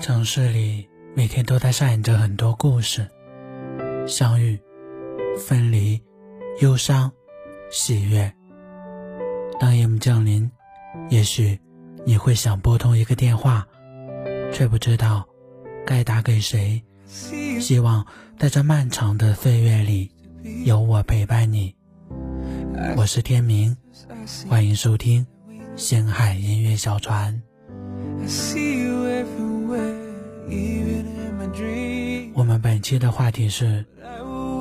城市里每天都在上演着很多故事，相遇、分离、忧伤、喜悦。当夜幕降临，也许你会想拨通一个电话，却不知道该打给谁。希望在这漫长的岁月里，有我陪伴你。我是天明，欢迎收听星海音乐小船。本期的话题是：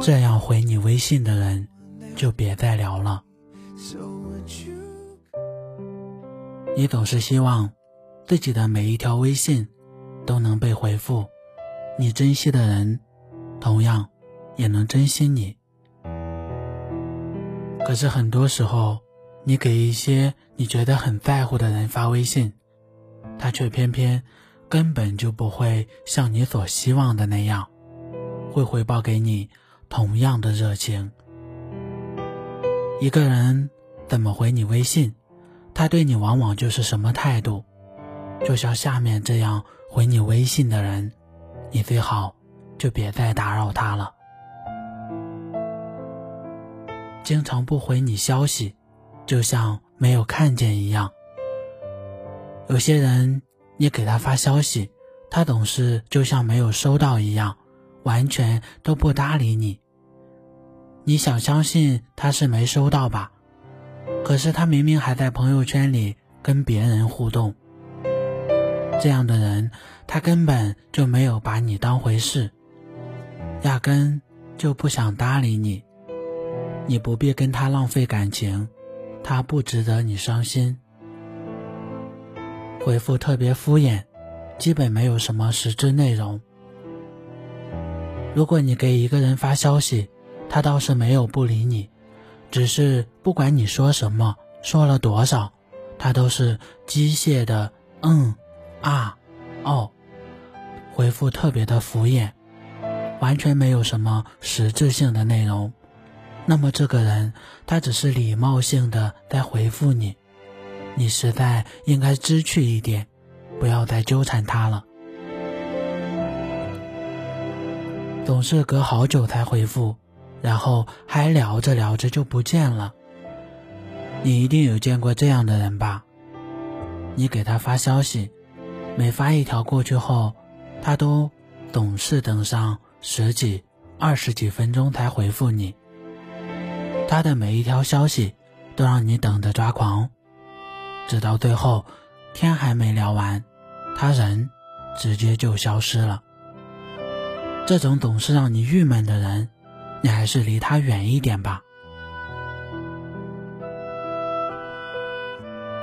这样回你微信的人，就别再聊了。你总是希望自己的每一条微信都能被回复，你珍惜的人，同样也能珍惜你。可是很多时候，你给一些你觉得很在乎的人发微信，他却偏偏根本就不会像你所希望的那样，会回报给你同样的热情。一个人怎么回你微信，他对你往往就是什么态度。就像下面这样回你微信的人，你最好就别再打扰他了。经常不回你消息，就像没有看见一样。有些人，你给他发消息，他总是就像没有收到一样，完全都不搭理你。你想相信他是没收到吧？可是他明明还在朋友圈里跟别人互动。这样的人，他根本就没有把你当回事，压根就不想搭理你。你不必跟他浪费感情，他不值得你伤心。回复特别敷衍，基本没有什么实质内容。如果你给一个人发消息，他倒是没有不理你，只是不管你说什么，说了多少，他都是机械的嗯、啊、哦，回复特别的敷衍，完全没有什么实质性的内容。那么这个人，他只是礼貌性的在回复你，你实在应该知趣一点，不要再纠缠他了。总是隔好久才回复，然后还聊着聊着就不见了。你一定有见过这样的人吧？你给他发消息，每发一条过去后，他都总是等上十几、二十几分钟才回复你。他的每一条消息都让你等得抓狂，直到最后天还没聊完，他人直接就消失了。这种总是让你郁闷的人，你还是离他远一点吧。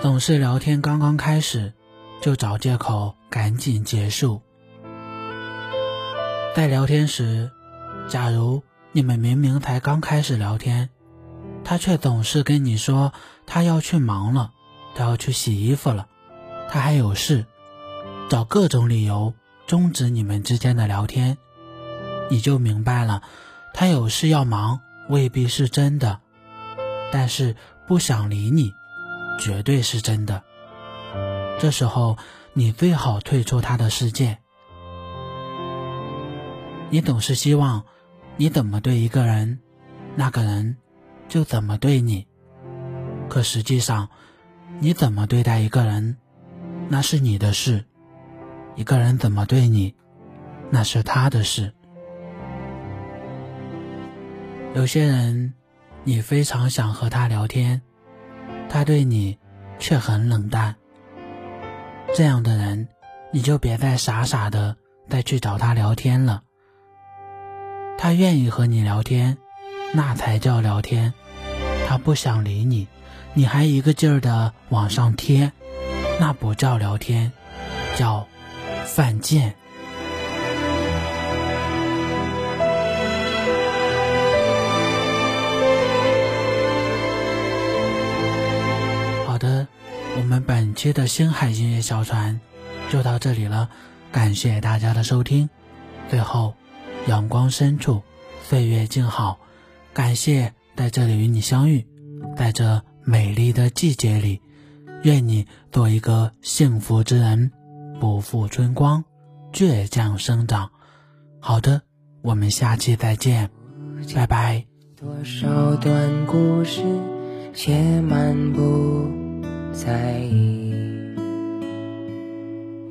总是聊天刚刚开始，就找借口赶紧结束。在聊天时，假如你们明明才刚开始聊天。他却总是跟你说他要去忙了，他要去洗衣服了，他还有事，找各种理由终止你们之间的聊天，你就明白了，他有事要忙未必是真的，但是不想理你，绝对是真的。这时候你最好退出他的世界。你总是希望，你怎么对一个人，那个人。就怎么对你，可实际上，你怎么对待一个人，那是你的事；一个人怎么对你，那是他的事。有些人，你非常想和他聊天，他对你却很冷淡。这样的人，你就别再傻傻的再去找他聊天了。他愿意和你聊天，那才叫聊天。他不想理你，你还一个劲儿的往上贴，那不叫聊天，叫犯贱。们本期的星海音乐小船就到这里了，感谢大家的收听。最后，阳光深处，岁月静好，感谢。在这里与你相遇，在这美丽的季节里，愿你做一个幸福之人，不负春光，倔强生长。好的，我们下期再见，拜拜。多少段故事写满不在意，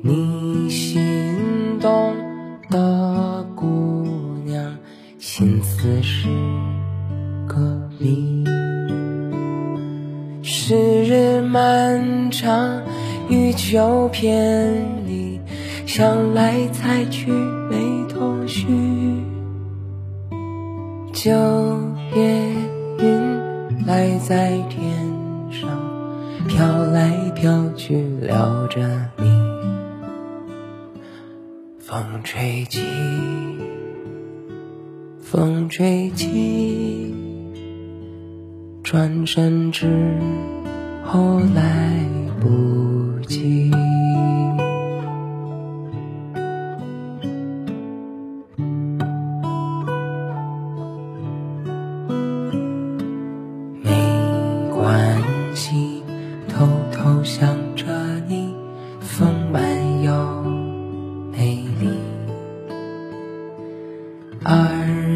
你心动的姑娘，心思是个谜。时日漫长，欲求偏离，想来猜去没头绪。九月云来在天，飘去撩着你。风吹起，风吹起，转身之后来不及。二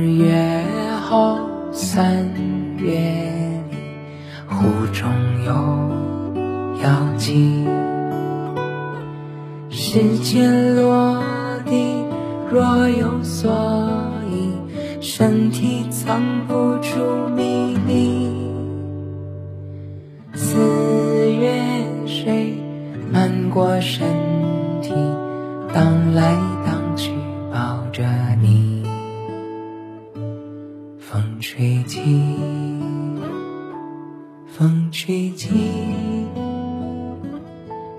月后三月里，湖中有妖姬。时间落地，若有所依，身体藏不住秘密。四月水漫过身体，荡来风吹起，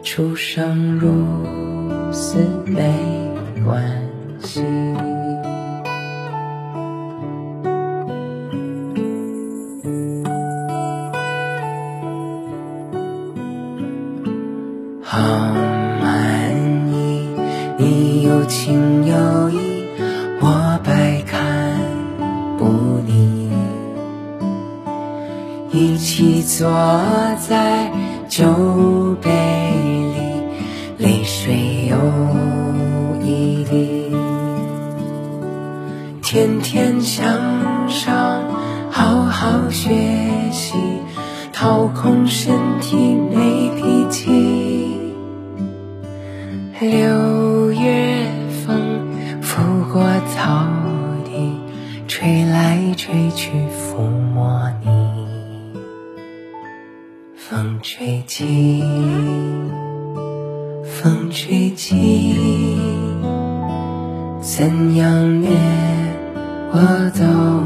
出生入死没关系。好满意，你有情有义，坐在酒杯里，泪水有一滴。天天向上，好好学习，掏空身体没脾气。六月风拂过草地，吹来吹去抚摸你。风吹起，风吹起，怎样虐我都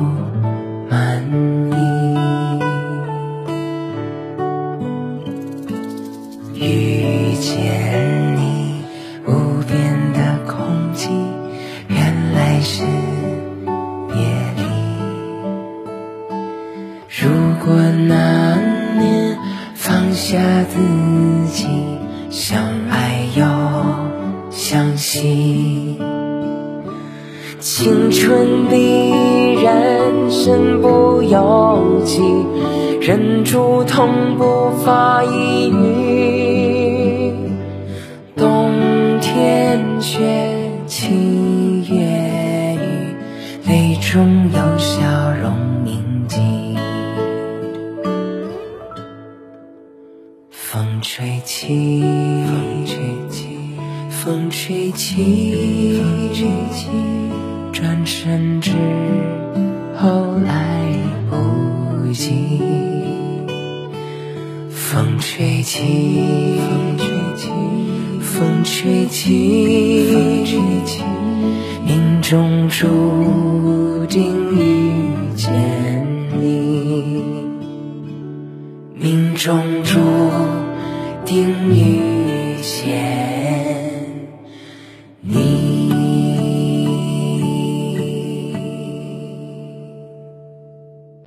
自己，相爱又相惜，青春里人身不由己，忍住痛不发一语。起，转身之后来不及。风吹起，风吹起，风吹起，风吹起，命中注定遇见你，命中注定遇。